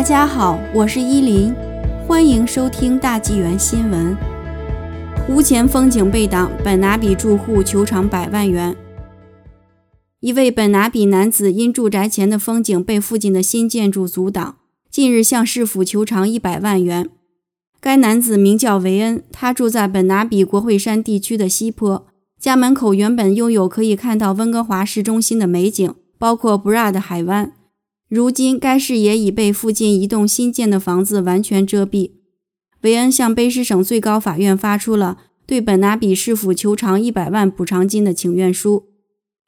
大家好，我是依林，欢迎收听大纪元新闻。屋前风景被挡，本拿比住户求偿百万元。一位本拿比男子因住宅前的风景被附近的新建筑阻挡，近日向市府求偿一百万元。该男子名叫维恩，他住在本拿比国会山地区的西坡，家门口原本拥有可以看到温哥华市中心的美景，包括布拉的海湾。如今，该视野已被附近一栋新建的房子完全遮蔽。维恩向卑诗省最高法院发出了对本拿比市府求偿一百万补偿金的请愿书。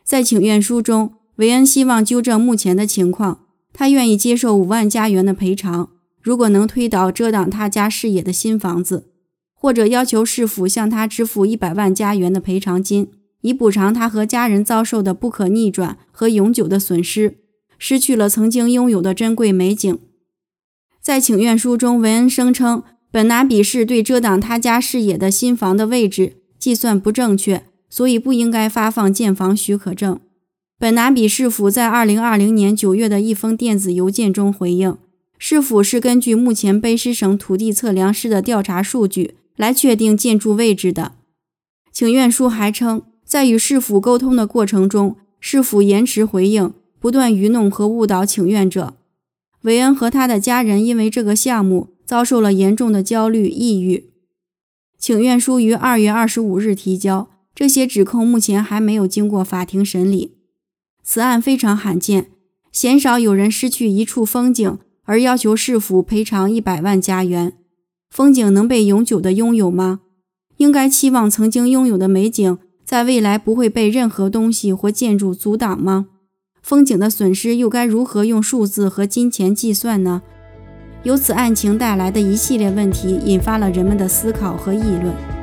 在请愿书中，维恩希望纠正目前的情况，他愿意接受五万加元的赔偿，如果能推倒遮挡他家视野的新房子，或者要求市府向他支付一百万加元的赔偿金，以补偿他和家人遭受的不可逆转和永久的损失。失去了曾经拥有的珍贵美景。在请愿书中，维恩声称本拿比市对遮挡他家视野的新房的位置计算不正确，所以不应该发放建房许可证。本拿比市府在二零二零年九月的一封电子邮件中回应，市府是根据目前卑诗省土地测量师的调查数据来确定建筑位置的。请愿书还称，在与市府沟通的过程中，市府延迟回应。不断愚弄和误导请愿者，韦恩和他的家人因为这个项目遭受了严重的焦虑、抑郁。请愿书于二月二十五日提交，这些指控目前还没有经过法庭审理。此案非常罕见，鲜少有人失去一处风景而要求市府赔偿一百万加元。风景能被永久的拥有吗？应该期望曾经拥有的美景在未来不会被任何东西或建筑阻挡吗？风景的损失又该如何用数字和金钱计算呢？由此案情带来的一系列问题，引发了人们的思考和议论。